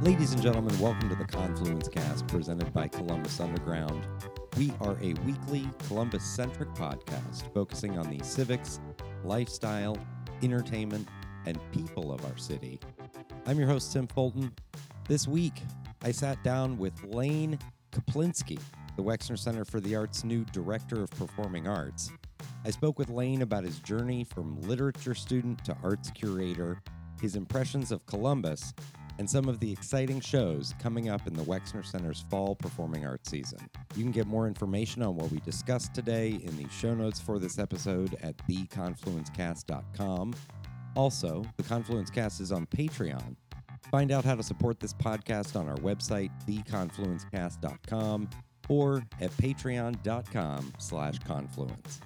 Ladies and gentlemen, welcome to the Confluence Cast presented by Columbus Underground. We are a weekly Columbus centric podcast focusing on the civics, lifestyle, entertainment, and people of our city. I'm your host, Tim Fulton. This week, I sat down with Lane Czaplinski, the Wexner Center for the Arts' new Director of Performing Arts. I spoke with Lane about his journey from literature student to arts curator, his impressions of Columbus, and some of the exciting shows coming up in the Wexner Center's fall performing arts season. You can get more information on what we discussed today in the show notes for this episode at theconfluencecast.com. Also, the Confluence Cast is on Patreon. Find out how to support this podcast on our website, theconfluencecast.com, or at patreon.com slash confluence.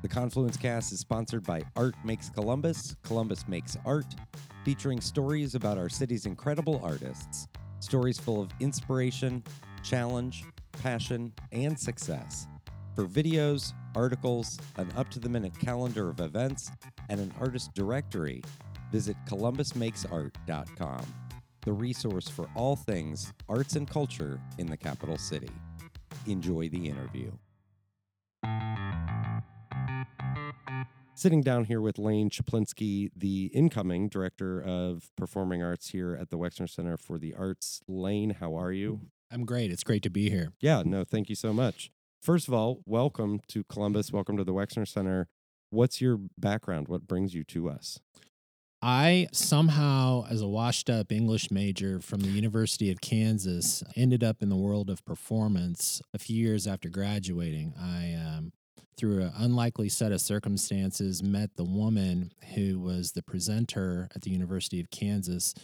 The Confluence Cast is sponsored by Art Makes Columbus, Columbus Makes Art, featuring stories about our city's incredible artists, stories full of inspiration, challenge, passion, and success. For videos, articles, an up to the minute calendar of events, and an artist directory, visit columbusmakesart.com, the resource for all things arts and culture in the capital city. Enjoy the interview. Sitting down here with Lane Czaplinski, the incoming director of performing arts here at the Wexner Center for the Arts. Lane, how are you? I'm great. It's great to be here. Yeah, no, thank you so much. First of all, welcome to Columbus. Welcome to the Wexner Center. What's your background? What brings you to us? I somehow, as a washed up English major from the University of Kansas, ended up in the world of performance a few years after graduating. I um, through an unlikely set of circumstances, met the woman who was the presenter at the University of Kansas,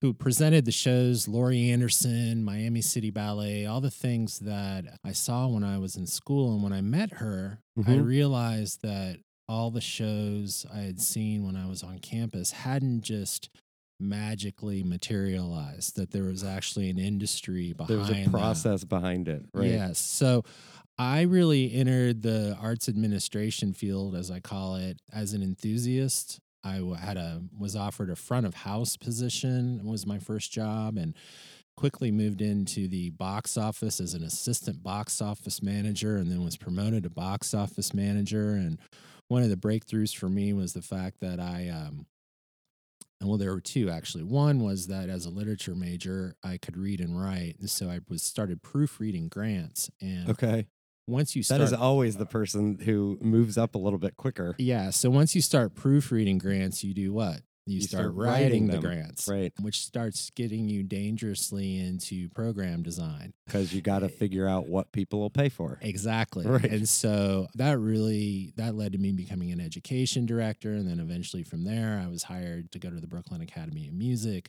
who presented the shows Laurie Anderson, Miami City Ballet, all the things that I saw when I was in school. And when I met her, mm-hmm. I realized that all the shows I had seen when I was on campus hadn't just magically materialized that there was actually an industry behind there was a process that. behind it right yes so I really entered the arts administration field, as I call it, as an enthusiast. I had a was offered a front of house position was my first job, and quickly moved into the box office as an assistant box office manager, and then was promoted to box office manager. And one of the breakthroughs for me was the fact that I um, and well, there were two actually. One was that as a literature major, I could read and write, so I was started proofreading grants. And okay, once you start, that is always the person who moves up a little bit quicker. Yeah. So once you start proofreading grants, you do what? You, you start, start, writing, the grants, right? Which starts getting you dangerously into program design because you got to eh, figure out what people will pay for. Exactly, right. and so that really that led to me becoming an education director, and then eventually from there, I was hired to go to the Brooklyn Academy of Music,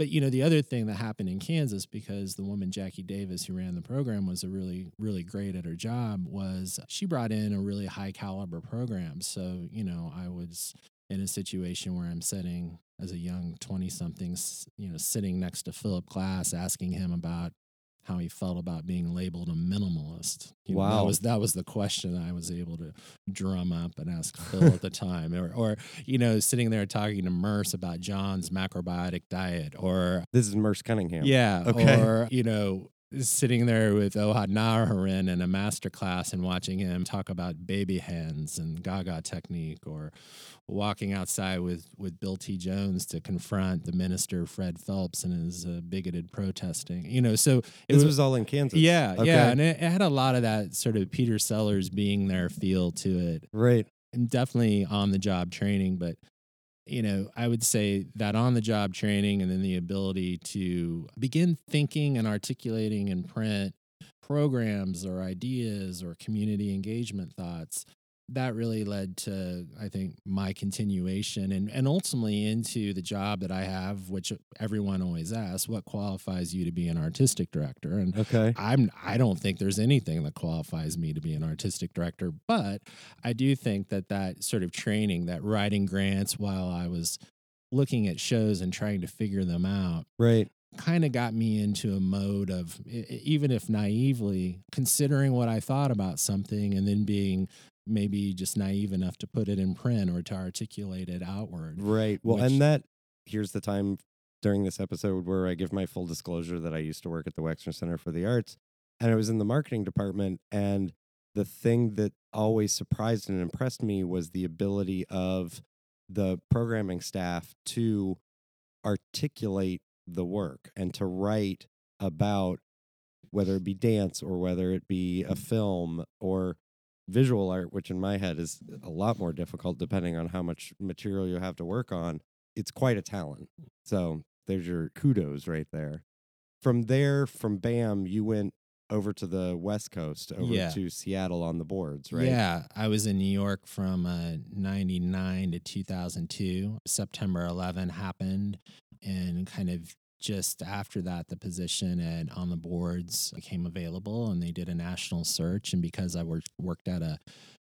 but you know, the other thing that happened in Kansas because the woman Jackie Davis who ran the program was a really really great at her job was she brought in a really high caliber program. So, you know, I was in a situation where I'm sitting as a young 20 something, you know, sitting next to Philip Glass asking him about how he felt about being labeled a minimalist. You know, wow, that was that was the question I was able to drum up and ask Phil at the time, or or you know, sitting there talking to Merce about John's macrobiotic diet, or this is Merce Cunningham, yeah, okay, or you know, sitting there with Ohad Naharin in a master class and watching him talk about baby hands and Gaga technique, or walking outside with, with Bill T. Jones to confront the minister Fred Phelps and his uh, bigoted protesting. You know, so it was, was, all in Kansas. Yeah, okay. yeah, and it, it, had a lot of that sort of Peter Sellers being there feel to it. Right, and definitely on the job training, but you know, I would say that on the job training and then the ability to begin thinking and articulating in print programs or ideas or community engagement thoughts that really led to i think my continuation and, and ultimately into the job that i have which everyone always asks what qualifies you to be an artistic director? And okay. I'm i don't think there's anything that qualifies me to be an artistic director but i do think that that sort of training that writing grants while i was looking at shows and trying to figure them out right. kind of got me into a mode of even if naively considering what I thought about something and then being maybe just naive enough to put it in print or to articulate it outward. Right. Well, Which- and that here's the time during this episode where I give my full disclosure that I used to work at the Wexner Center for the Arts and I was in the marketing department and the thing that always surprised and impressed me was the ability of the programming staff to articulate the work and to write about whether it be dance or whether it be a film or visual art, which in my head is a lot more difficult depending on how much material you have to work on. It's quite a talent. So there's your kudos right there. From there, from BAM, you went over to the West Coast, over Yeah. to Seattle on the boards, right? Yeah, I was in New York from uh, 99 to 2002. September 11 happened, and kind of just after that, the position at On the Boards became available, and they did a national search. And because I worked, worked at a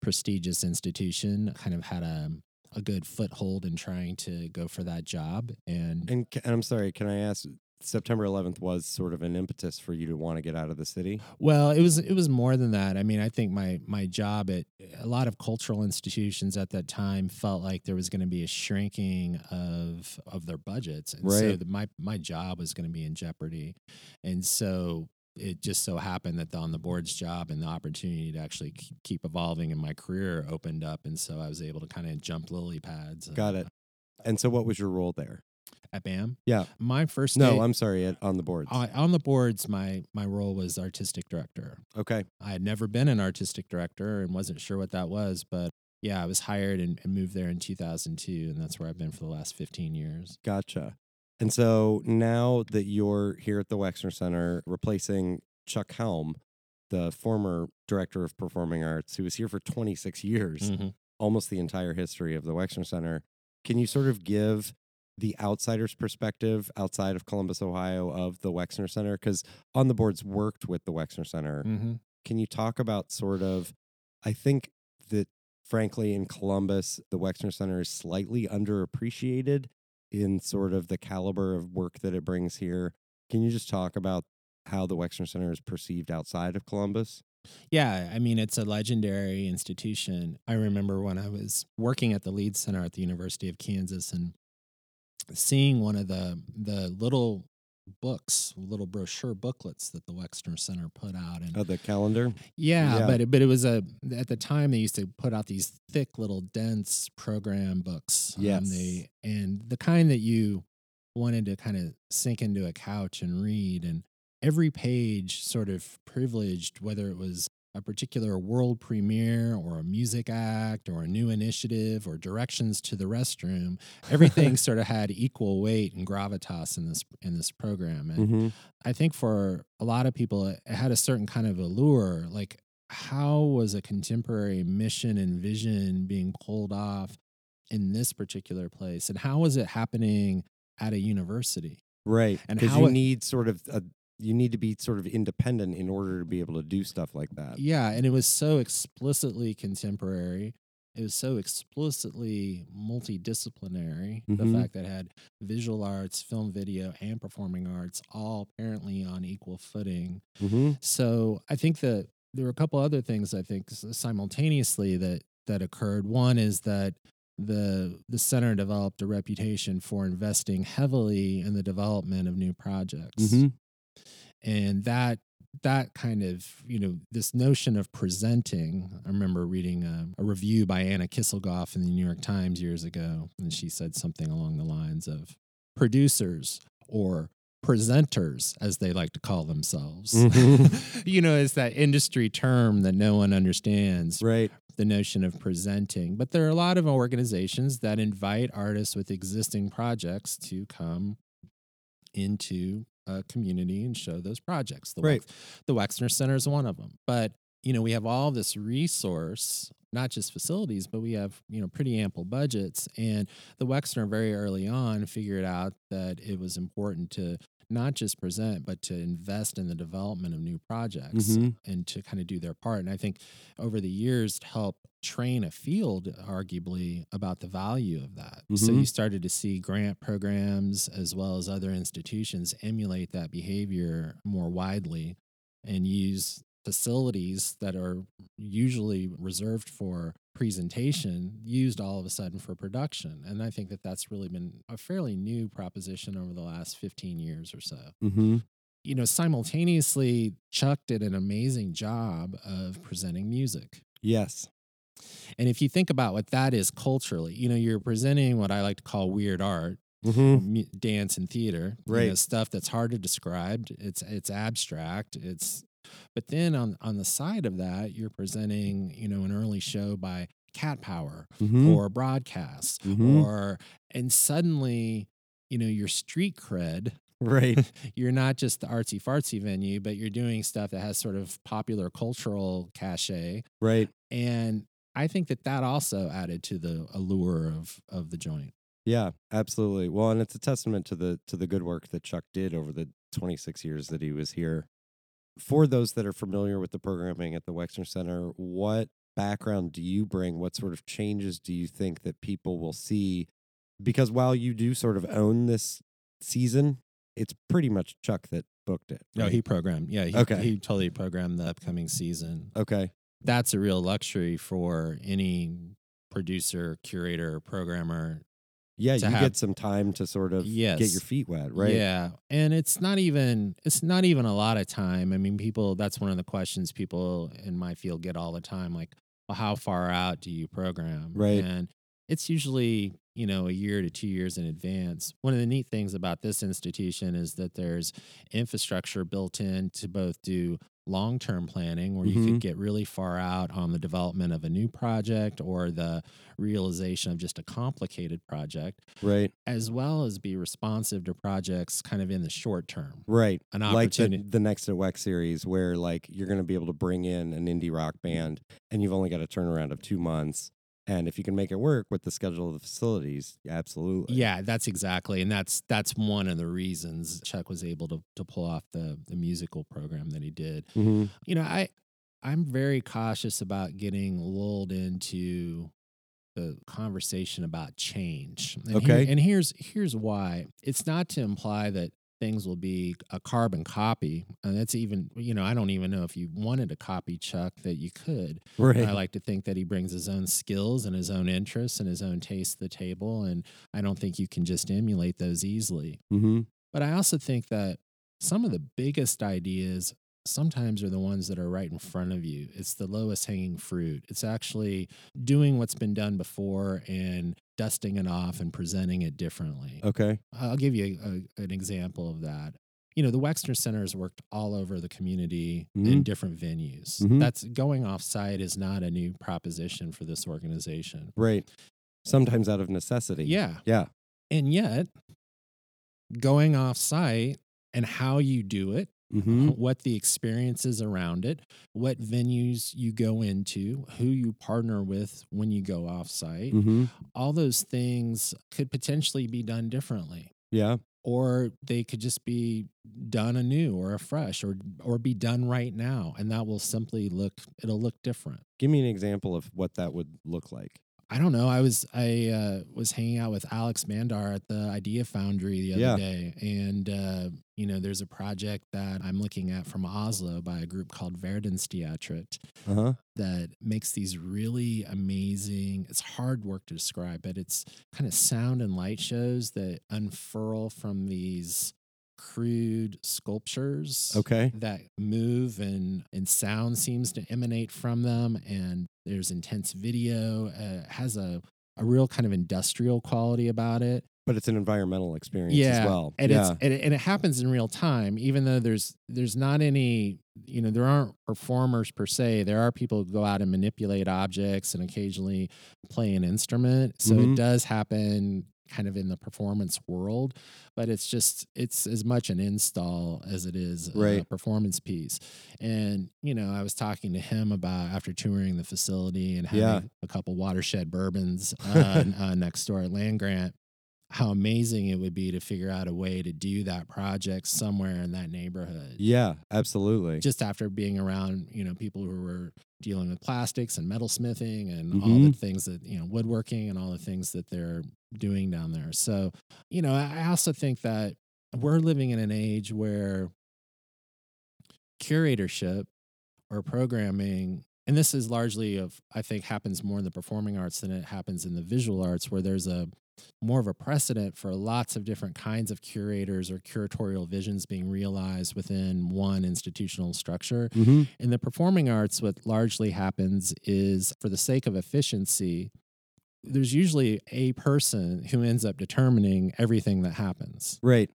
prestigious institution, kind of had a, a good foothold in trying to go for that job. And And, and I'm sorry, can I ask? September 11th was sort of an impetus for you to want to get out of the city. Well, it was it was more than that. I mean, I think my my job at a lot of cultural institutions at that time felt like there was going to be a shrinking of of their budgets, and so Right. the, my my job was going to be in jeopardy, and so it just so happened that the on the board's job and the opportunity to actually keep evolving in my career opened up, and so I was able to kind of jump lily pads. Got it. Uh, and so, what was your role there? At BAM. Yeah. my first No, day- I'm sorry, at, on the boards. I- on the boards. My my role was artistic director. okay. I had never been an artistic director and wasn't sure what that was, but yeah, I was hired and, and moved there in 2002, and that's where I've been for the last 15 years. Gotcha. And so now that you're here at the Wexner Center replacing Chuck Helm, the former director of performing arts, who was here for 26 years, Mhm. almost the entire history of the Wexner Center, can you sort of give the outsider's perspective outside of Columbus, Ohio, of the Wexner Center? Because on the boards worked with the Wexner Center. Mhm. Can you talk about sort of, I think that frankly in Columbus, the Wexner Center is slightly underappreciated in sort of the caliber of work that it brings here. Can you just talk about how the Wexner Center is perceived outside of Columbus? Yeah, I mean, it's a legendary institution. I remember when I was working at the Lied Center at the University of Kansas and seeing one of the the little books, little brochure booklets that the Wexner Center put out, and Oh, the calendar? Yeah, Yeah. but it, but it was a at the time they used to put out these thick little dense program books. um, Yes. they and the kind that you wanted to kind of sink into a couch and read, and every page sort of privileged whether it was a particular world premiere or a music act or a new initiative or directions to the restroom. Everything sort of had equal weight and gravitas in this in this program, and Mm-hmm. I think for a lot of people, it had a certain kind of allure. Like, how was a contemporary mission and vision being pulled off in this particular place? And how was it happening at a university? Right. And how you it- need sort of a, you need to be sort of independent in order to be able to do stuff like that. Yeah. And it was so explicitly contemporary. It was so explicitly multidisciplinary. Mhm. The fact that it had visual arts, film, video, and performing arts all apparently on equal footing. Mm-hmm. So I think that there were a couple other things I think simultaneously that that occurred. One is that the the center developed a reputation for investing heavily in the development of new projects, Mm-hmm. And that that kind of you know this notion of presenting. I remember reading a, a review by Anna Kisselgoff in the New York Times years ago, and she said something along the lines of producers or presenters as they like to call themselves Mhm. you know it's that industry term that no one understands Right. the notion of presenting but there are a lot of organizations that invite artists with existing projects to come into a community and show those projects. The, Right. Wex- the wexner center is one of them but you know we have all this resource not just facilities but we have you know pretty ample budgets. And the wexner very early on figured out that it was important to not just present but to invest in the development of new projects Mhm. and to kind of do their part and i think over the years to help train a field arguably about the value of that so Mhm. you started to see grant programs as well as other institutions emulate that behavior more widely and use facilities that are usually reserved for presentation used all of a sudden for production. And I think that that's really been a fairly new proposition over the last 15 years or so. Mm-hmm. You know, simultaneously, Chuck did an amazing job of presenting music. Yes. And if you think about what that is culturally, you know, you're presenting what I like to call weird art, Mm-hmm. dance and theater, you know, Right. stuff that's hard to describe. It's it's abstract. It's but then on on the side of that, you're presenting, you know, an early show by Cat Power Mm-hmm. or broadcast Mhm. or and suddenly, you know, your street cred right. you're not just the artsy fartsy venue, but you're doing stuff that has sort of popular cultural cachet. Right. And I think that that also added to the allure of of the joint. Yeah, absolutely. Well, and it's a testament to the to the good work that Chuck did over the 26 years that he was here. For those that are familiar with the programming at the Wexner Center, what background do you bring? What sort of changes do you think that people will see? Because while you do sort of own this season, it's pretty much Chuck that booked it. No, he programmed. Yeah, he, Okay. he totally programmed the upcoming season. okay. That's a real luxury for any producer, curator, programmer. Yeah, you have- get some time to sort of get your feet wet, right? Yeah, and it's not even it's not even a lot of time. I mean, people. That's one of the questions people in my field get all the time. Like, well, how far out do you program? Right. And it's usually you know a year to two years in advance. One of the neat things about this institution is that there's infrastructure built in to both do long term planning where you Mhm. could get really far out on the development of a new project or the realization of just a complicated project Right. as well as be responsive to projects kind of in the short term. Right. An like the, opportunity. the next Wex series where like you're going to be able to bring in an indie rock band and you've only got a turnaround of two months and if you can make it work with the schedule of the facilities absolutely Yeah, that's exactly, and that's that's one of the reasons Chuck was able to to pull off the the musical program that he did. hmm You know, I I'm very cautious about getting lulled into the conversation about change. And here- Okay. and here's here's why. It's not to imply that things will be a carbon copy. And that's even, you know, I don't even know if you wanted to copy Chuck that you could. right I like to think that he brings his own skills and his own interests and his own taste to the table. And I don't think you can just emulate those easily. hmm But I also think that some of the biggest ideas sometimes are the ones that are right in front of you. It's the lowest hanging fruit. It's actually doing what's been done before and dusting it off and presenting it differently. okay I'll give you a, an example of that. You know, the Wexner Center has worked all over the community in Mhm. different venues. Mhm. That's going off site is not a new proposition for this organization. right sometimes out of necessity Yeah. yeah And yet, going off site and how you do it, hmm what the experience is around it, what venues you go into, who you partner with when you go off site, hmm all those things could potentially be done differently. yeah. Or they could just be done anew or afresh or or be done right now and that will simply look it'll look different. Give me an example of what that would look like i don't know i was i uh, was hanging out with alex Bandar at the idea foundry the other Yeah. day and uh, you know there's a project that i'm looking at from oslo by a group called verdensteatret uh-huh that makes these really amazing it's hard work to describe but it's kind of sound and light shows that unfurl from these crude sculptures okay that move and and sound seems to emanate from them and there's intense video uh, has a a real kind of industrial quality about it but it's an environmental experience yeah, as well and yeah it's and it, and it happens in real time. Even though there's there's not any, you know, there aren't performers per se. There are people who go out and manipulate objects and occasionally play an instrument. So Mhm. it does happen kind of in the performance world, but it's just it's as much an install as it is a performance piece. And you know, I was talking to him about after touring the facility and having Yeah. a couple watershed bourbons uh, uh, next door at Land Grant how amazing it would be to figure out a way to do that project somewhere in that neighborhood. yeah absolutely Just after being around, you know, people who were dealing with plastics and metal smithing and all Mhm. the things that, you know, woodworking and all the things that they're doing down there. So, you know, I also think that we're living in an age where curatorship or programming and this is largely of i think happens more in the performing arts than it happens in the visual arts where there's a more of a precedent for lots of different kinds of curators or curatorial visions being realized within one institutional structure Mm-hmm. in the performing arts what largely happens is for the sake of efficiency there's usually a person who ends up determining everything that happens Right.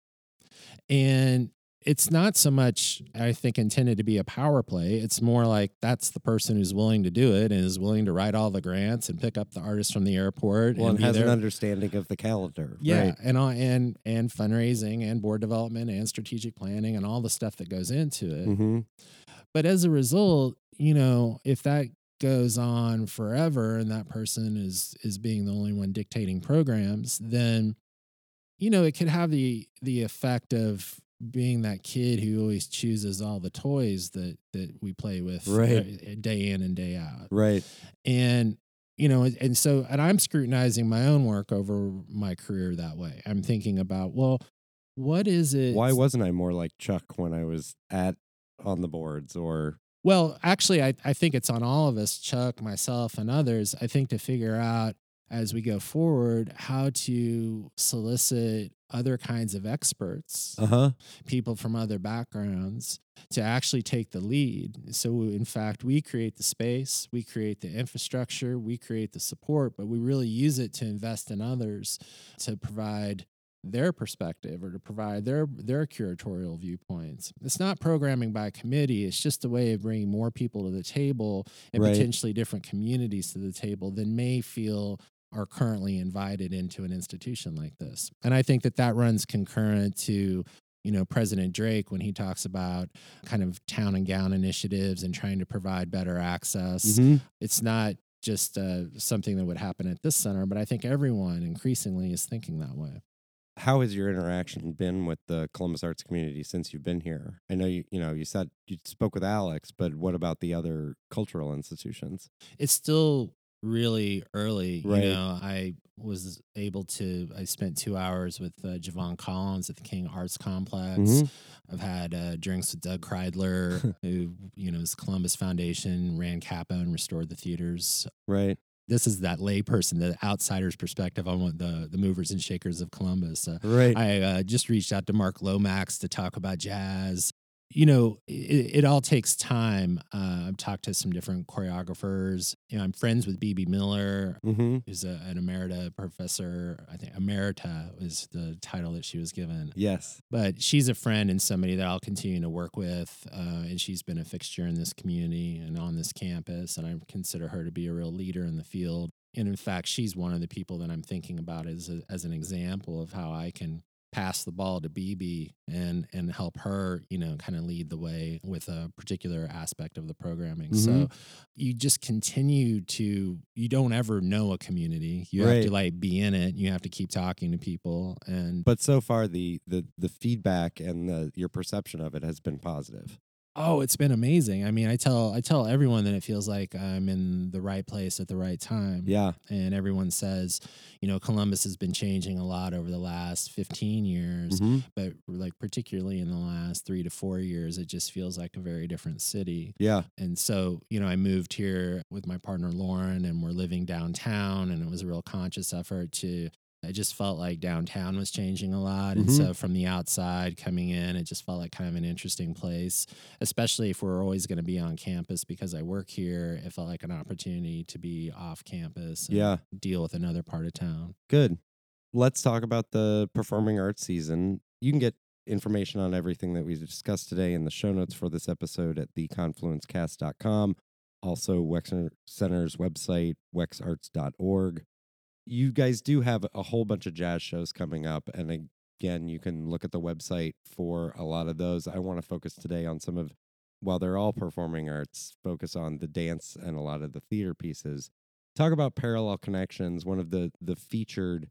and it's not so much, I think, intended to be a power play. It's more like that's the person who's willing to do it and is willing to write all the grants and pick up the artists from the airport. Well, and has an understanding of the calendar. yeah, Right. and all, and and fundraising and board development and strategic planning and all the stuff that goes into it. Mm-hmm. But as a result, you know, if that goes on forever and that person is is being the only one dictating programs, then you know, it could have the the effect of being that kid who always chooses all the toys that that we play with Right. uh, day in and day out. Right. And you know, and so and I'm scrutinizing my own work over my career that way. I'm thinking about, well, what is it Why wasn't I more like Chuck when I was at on the boards or Well, actually, I, I think it's on all of us, Chuck, myself, and others, I think to figure out as we go forward how to solicit other kinds of experts, uh huh people from other backgrounds, to actually take the lead. So, in fact, we create the space, we create the infrastructure, we create the support, but we really use it to invest in others to provide their perspective or to provide their their curatorial viewpoints. It's not programming by committee. It's just a way of bringing more people to the table and Right. potentially different communities to the table than may feel are currently invited into an institution like this. And I think that that runs concurrent to you know President Drake when he talks about kind of town and gown initiatives and trying to provide better access. Mhm. It's not just uh, something that would happen at this center, but I think everyone increasingly is thinking that way. How has your interaction been with the Columbus arts community since you've been here? I know you you know you said you spoke with Alex, but what about the other cultural institutions? it's still really early. Right. You know, I was able to. I spent two hours with uh, Javon Collins at the King Arts Complex. Mhm. I've had uh, drinks with Doug Kridler, who you know is Columbus Foundation, ran CAPA and restored the theaters. Right. This is that layperson, the outsider's perspective on what the the movers and shakers of Columbus. Uh, Right. I uh, just reached out to Mark Lomax to talk about jazz. You know, it, it all takes time. Uh, I've talked to some different choreographers. You know, I'm friends with Bebe Miller, mm-hmm. who's a, an emerita professor. I think emerita was the title that she was given. Yes. But she's a friend and somebody that I'll continue to work with. Uh, and she's been a fixture in this community and on this campus. And I consider her to be a real leader in the field. And in fact, she's one of the people that I'm thinking about as, a, as an example of how I can pass the ball to Bebe and and help her, you know, kind of lead the way with a particular aspect of the programming. So Mhm. you just continue to you don't ever know a community. You have to like be in it. You have to keep talking to people and But so far the the the feedback and the your perception of it has been positive. Oh, it's been amazing. I mean, I tell I tell everyone that it feels like I'm in the right place at the right time. Yeah. And everyone says, you know, Columbus has been changing a lot over the last 15 years, Mhm. but like particularly in the last 3 to 4 years, it just feels like a very different city. Yeah. And so, you know, I moved here with my partner Lauren and we're living downtown and it was a real conscious effort to I just felt like downtown was changing a lot. And Mhm. so from the outside coming in, it just felt like kind of an interesting place, especially if we're always going to be on campus because I work here. It felt like an opportunity to be off campus and Yeah. deal with another part of town. Good. Let's talk about the performing arts season. You can get information on everything that we discussed today in the show notes for this episode at theconfluencecast.com. Also, Wexner Center's website, wexarts.org. You guys do have a whole bunch of jazz shows coming up. And again, you can look at the website for a lot of those. I want to focus today on some of, while they're all performing arts, focus on the dance and a lot of the theater pieces. Talk about Parallel Connections, one of the the featured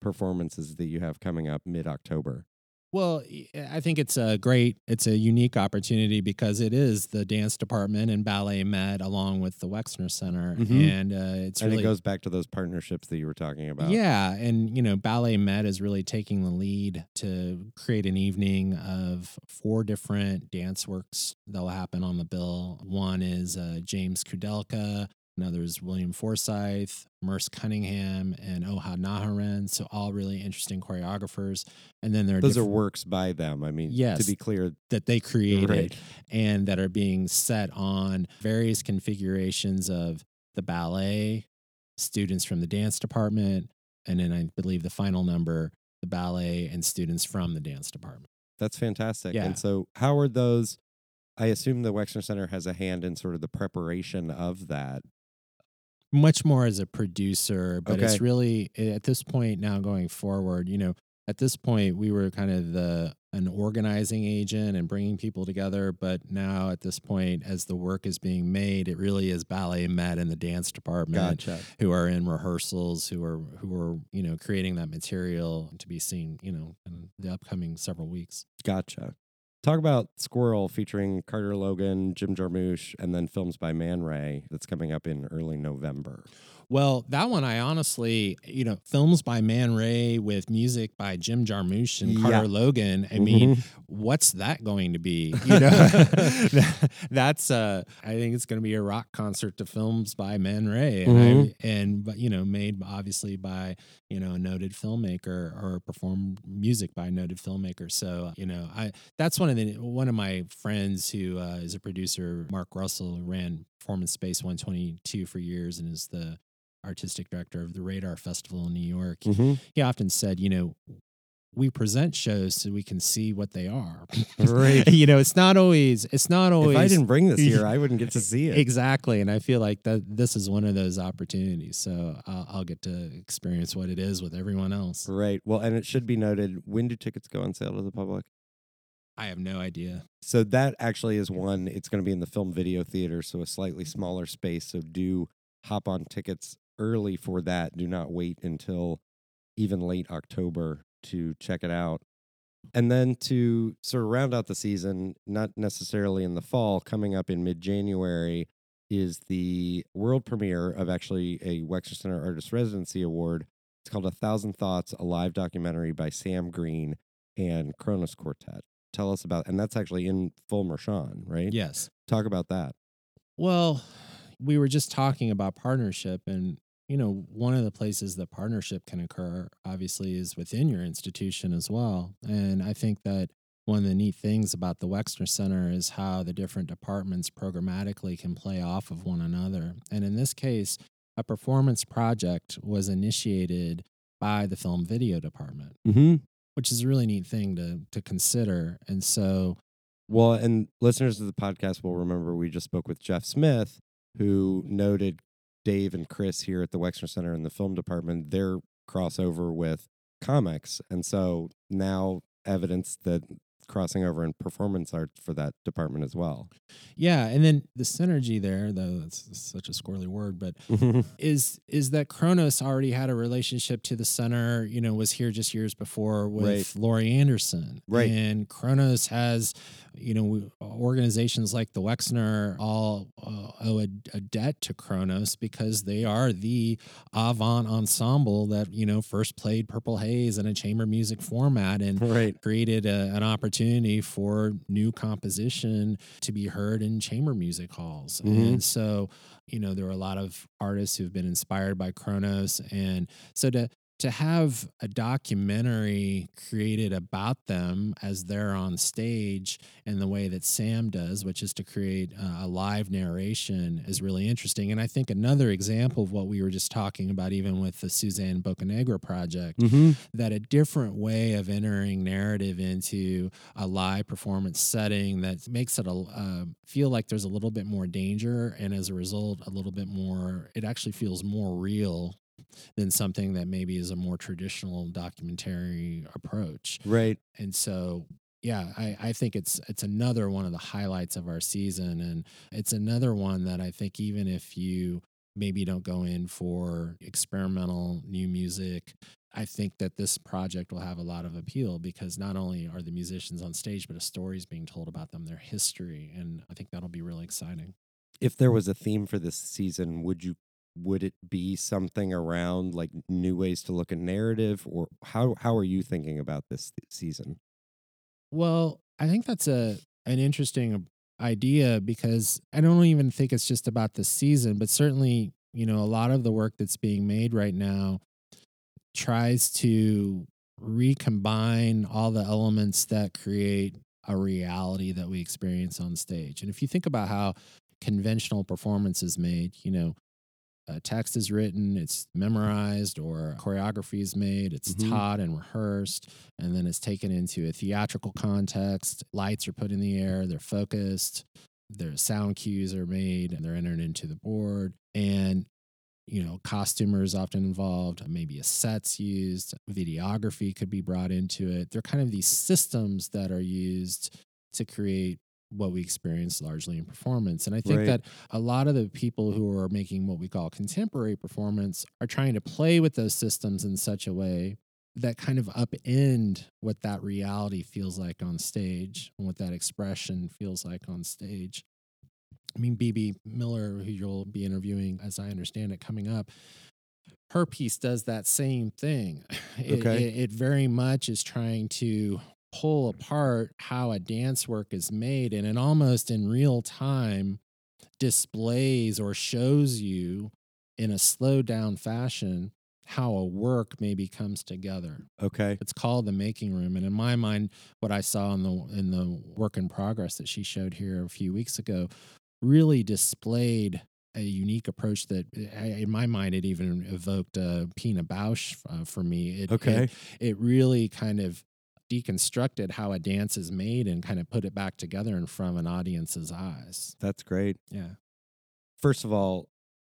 performances that you have coming up mid October. Well, I think it's a great, it's a unique opportunity because it is the dance department and BalletMet along with the Wexner Center, Mhm. and uh, it's and really it goes back to those partnerships that you were talking about. Yeah, and you know, BalletMet is really taking the lead to create an evening of four different dance works that will happen on the bill. One is uh, James Kudelka, another there's William Forsythe, Merce Cunningham, and Ohad Naharin. So all really interesting choreographers. And then there are Those are works by them. I mean, yes, to be clear, that they created right. and that are being set on various configurations of the ballet, students from the dance department, and then I believe the final number, the ballet and students from the dance department. That's fantastic. Yeah. And so, how are those? I assume the Wexner Center has a hand in sort of the preparation of that. Much more as a producer, but it's really at this point now going forward, you know, at this point we were kind of the an organizing agent and bringing people together but now at this point as the work is being made it really is BalletMet and the dance department Gotcha. who are in rehearsals, who are who are you know creating that material to be seen, you know, in the upcoming several weeks. Gotcha. Talk about SQÜRL featuring Carter Logan, Jim Jarmusch, and then films by Man Ray that's coming up in early November. Well, that one I honestly, you know, films by Man Ray with music by Jim Jarmusch and Carter Yeah. Logan. I mean, Mhm. what's that going to be? You know, that's uh, I think it's going to be a rock concert to films by Man Ray, and Mhm. I, and but you know, made obviously by you know a noted filmmaker or performed music by a noted filmmaker. So you know, I that's one of the one of my friends who uh, is a producer, Mark Russell, ran Performance Space 122 for years and is the artistic director of the Radar Festival in New York Mhm. he often said, you know, we present shows so we can see what they are. Right. you know, it's not always, it's not always If I didn't bring this here, I wouldn't get to see it. exactly. And I feel like that this is one of those opportunities. So I'll, I'll get to experience what it is with everyone else. Right. Well, and it should be noted when do tickets go on sale to the public? I have no idea. So that actually is one. It's going to be in the film video theater, so a slightly smaller space. So do hop on tickets early for that. Do not wait until even late October to check it out. And then to sort of round out the season, not necessarily in the fall, coming up in mid January is the world premiere of actually a Wexner Center Artist Residency Award. It's called A Thousand Thoughts, a live documentary by Sam Green and Kronos Quartet. Tell us about, and that's actually in full Mershon, right? Yes. Talk about that. Well, we were just talking about partnership and you know, one of the places that partnership can occur obviously is within your institution as well. And I think that one of the neat things about the Wexner Center is how the different departments programmatically can play off of one another. And in this case, a performance project was initiated by the film video department, Mm-hmm. which is a really neat thing to to consider. And so Well, and listeners of the podcast will remember we just spoke with Jeff Smith, who noted Dave and Chris here at the Wexner Center in the film department, their crossover with comics. And so now evidence that crossing over in performance art for that department as well. yeah, and then the synergy there, though that's such a squirrely word, but is is that Kronos already had a relationship to the center, you know, was here just years before with Right. Laurie Anderson. Right. And Kronos has, you know, organizations like the Wexner all uh, owe a, a debt to Kronos because they are the avant ensemble that, you know, first played Purple Haze in a chamber music format and right. created a, an opportunity for new composition to be heard in chamber music halls. Mhm. And so, you know, there are a lot of artists who've been inspired by Kronos. And so to to have a documentary created about them as they're on stage in the way that Sam does, which is to create uh, a live narration, is really interesting. And I think another example of what we were just talking about, even with the Suzanne Bocanegra project, Mm-hmm. that a different way of entering narrative into a live performance setting that makes it a uh, feel like there's a little bit more danger and as a result a little bit more it actually feels more real than something that maybe is a more traditional documentary approach Right. and so yeah I, I think it's it's another one of the highlights of our season and it's another one that i think even if you maybe don't go in for experimental new music. I think that this project will have a lot of appeal because not only are the musicians on stage, but a story is being told about them, their history. And I think that'll be really exciting. If there was a theme for this season, would you would it be something around like new ways to look at narrative or how how are you thinking about this season? Well, I think that's a an interesting idea because I don't even think it's just about the season, but certainly, you know, a lot of the work that's being made right now tries to recombine all the elements that create a reality that we experience on stage. And if you think about how conventional performance is made, you know, a text is written, it's memorized, or choreography is made, it's mm-hmm. taught and rehearsed, and then it's taken into a theatrical context. Lights are put in the air, they're focused, their sound cues are made, and they're entered into the board. And you know, costumers often involved, maybe a set's used, videography could be brought into it. They're kind of these systems that are used to create what we experience largely in performance. And I think right. that a lot of the people who are making what we call contemporary performance are trying to play with those systems in such a way that kind of upend what that reality feels like on stage and what that expression feels like on stage. I mean, Bebe Miller, who you'll be interviewing, as I understand it, coming up, her piece does that same thing. It, okay. it, it very much is trying to pull apart how a dance work is made and it almost in real time displays or shows you in a slowed down fashion how a work maybe comes together. Okay. It's called the making room and in my mind what I saw in the in the work in progress that she showed here a few weeks ago really displayed a unique approach that, in my mind, it even evoked uh, Pina Bausch uh, for me. It, okay. It, it, really kind of deconstructed how a dance is made and kind of put it back together in front of an audience's eyes. That's great. Yeah. First of all,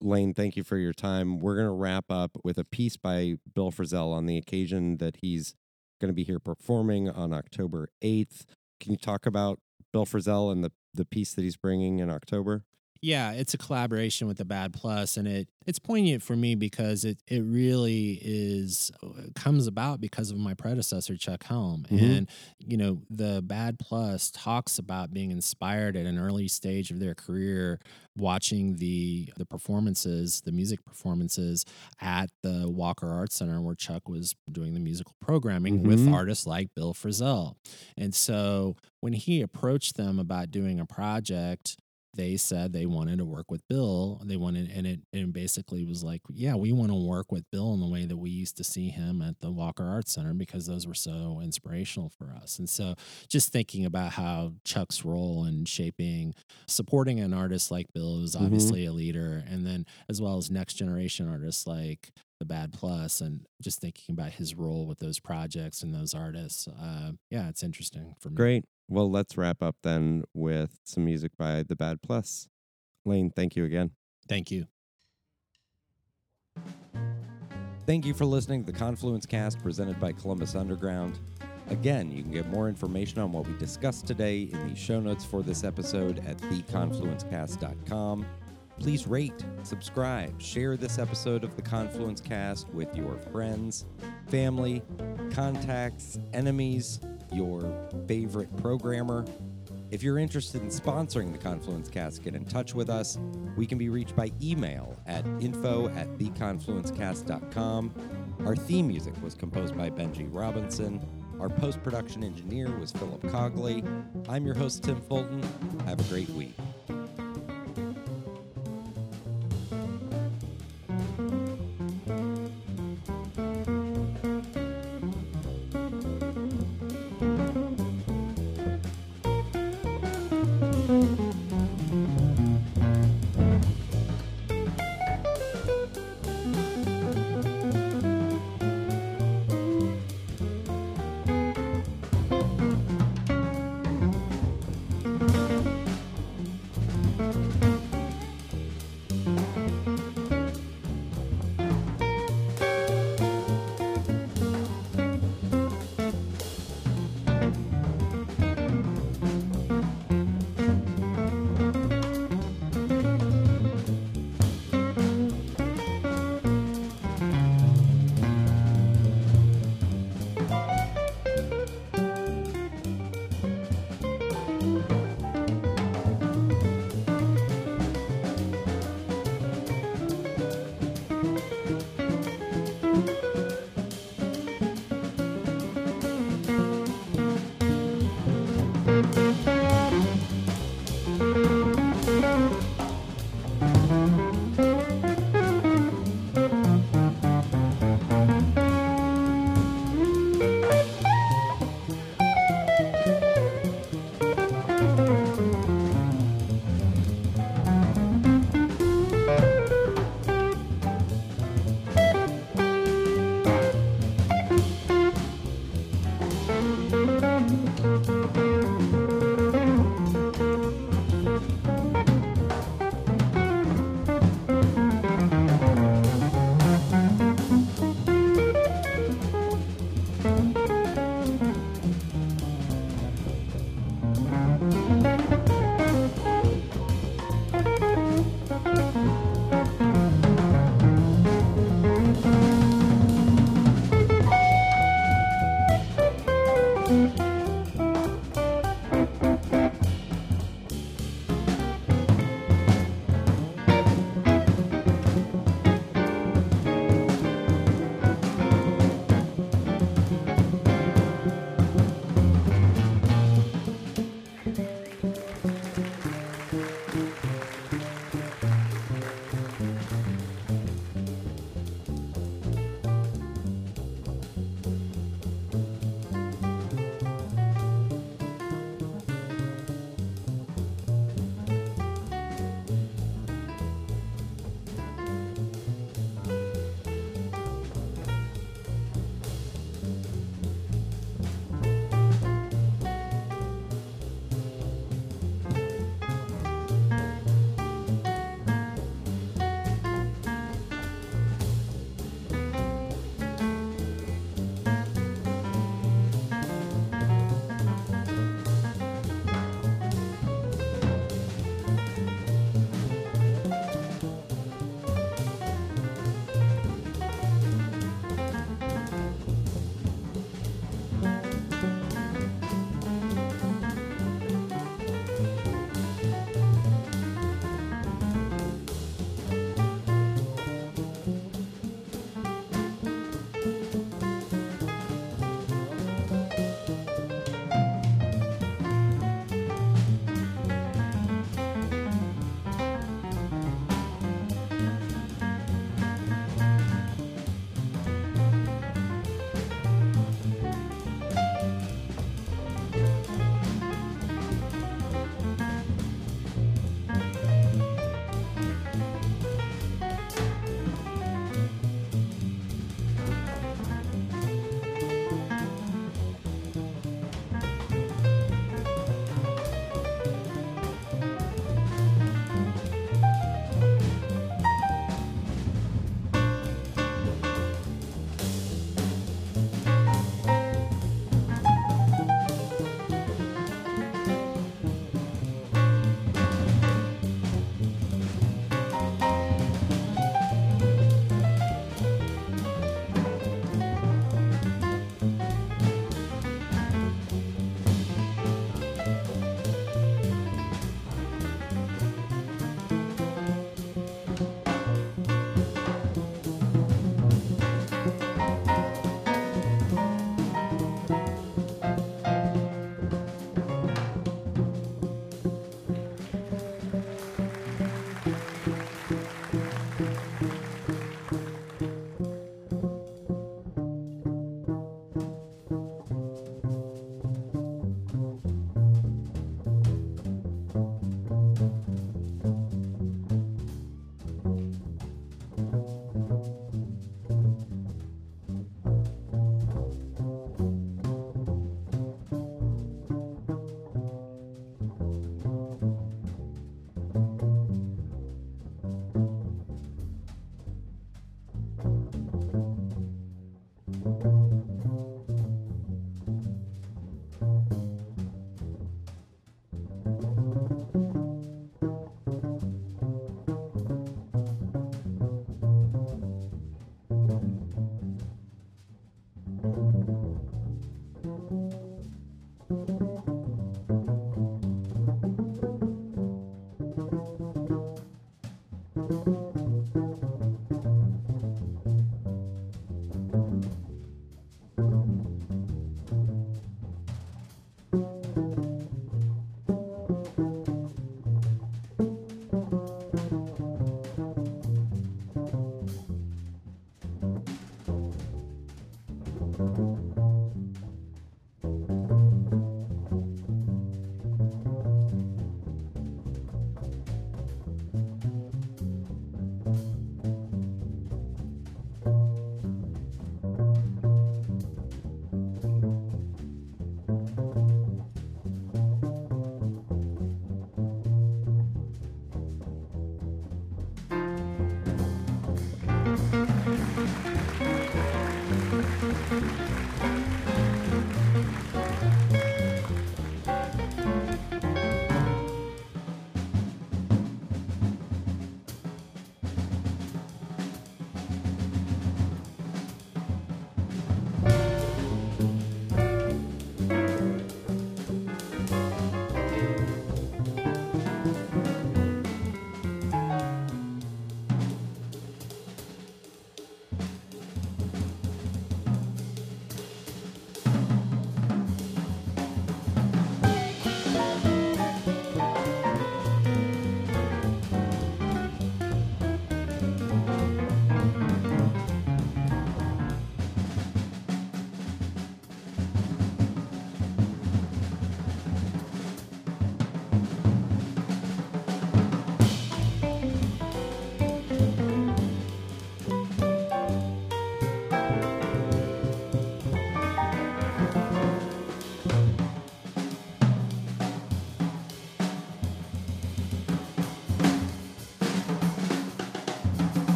Lane, thank you for your time. We're going to wrap up with a piece by Bill Frisell on the occasion that he's going to be here performing on October 8th. Can you talk about Bill Frisell and the the piece that he's bringing in October? Yeah, it's a collaboration with the Bad Plus, and it it's poignant for me because it it really is uh, comes about because of my predecessor Chuck Helm, mm-hmm. and you know the Bad Plus talks about being inspired at an early stage of their career, watching the the performances, the music performances at the Walker Arts Center where Chuck was doing the musical programming mm-hmm. with artists like Bill Frisell, and so when he approached them about doing a project they said they wanted to work with Bill. They wanted, and it, and basically was like, yeah, we want to work with Bill in the way that we used to see him at the Walker Arts Center because those were so inspirational for us. And so just thinking about how Chuck's role in shaping, supporting an artist like Bill, who's mm-hmm. obviously mm-hmm. a leader, and then as well as next generation artists like the Bad Plus, and just thinking about his role with those projects and those artists. Uh, yeah, it's interesting for me. Great. Well, let's wrap up then with some music by The Bad Plus. Lane, thank you again. Thank you. Thank you for listening to the Confluence Cast presented by Columbus Underground. Again, you can get more information on what we discussed today in the show notes for this episode at theconfluencecast.com. Please rate, subscribe, share this episode of the Confluence Cast with your friends, family, contacts, enemies, your favorite programmer. If you're interested in sponsoring the Confluence Cast, get in touch with us. We can be reached by email at info at theconfluencecast.com. Our theme music was composed by Benji Robinson. Our post production engineer was Philip Cogley. I'm your host, Tim Fulton. Have a great week.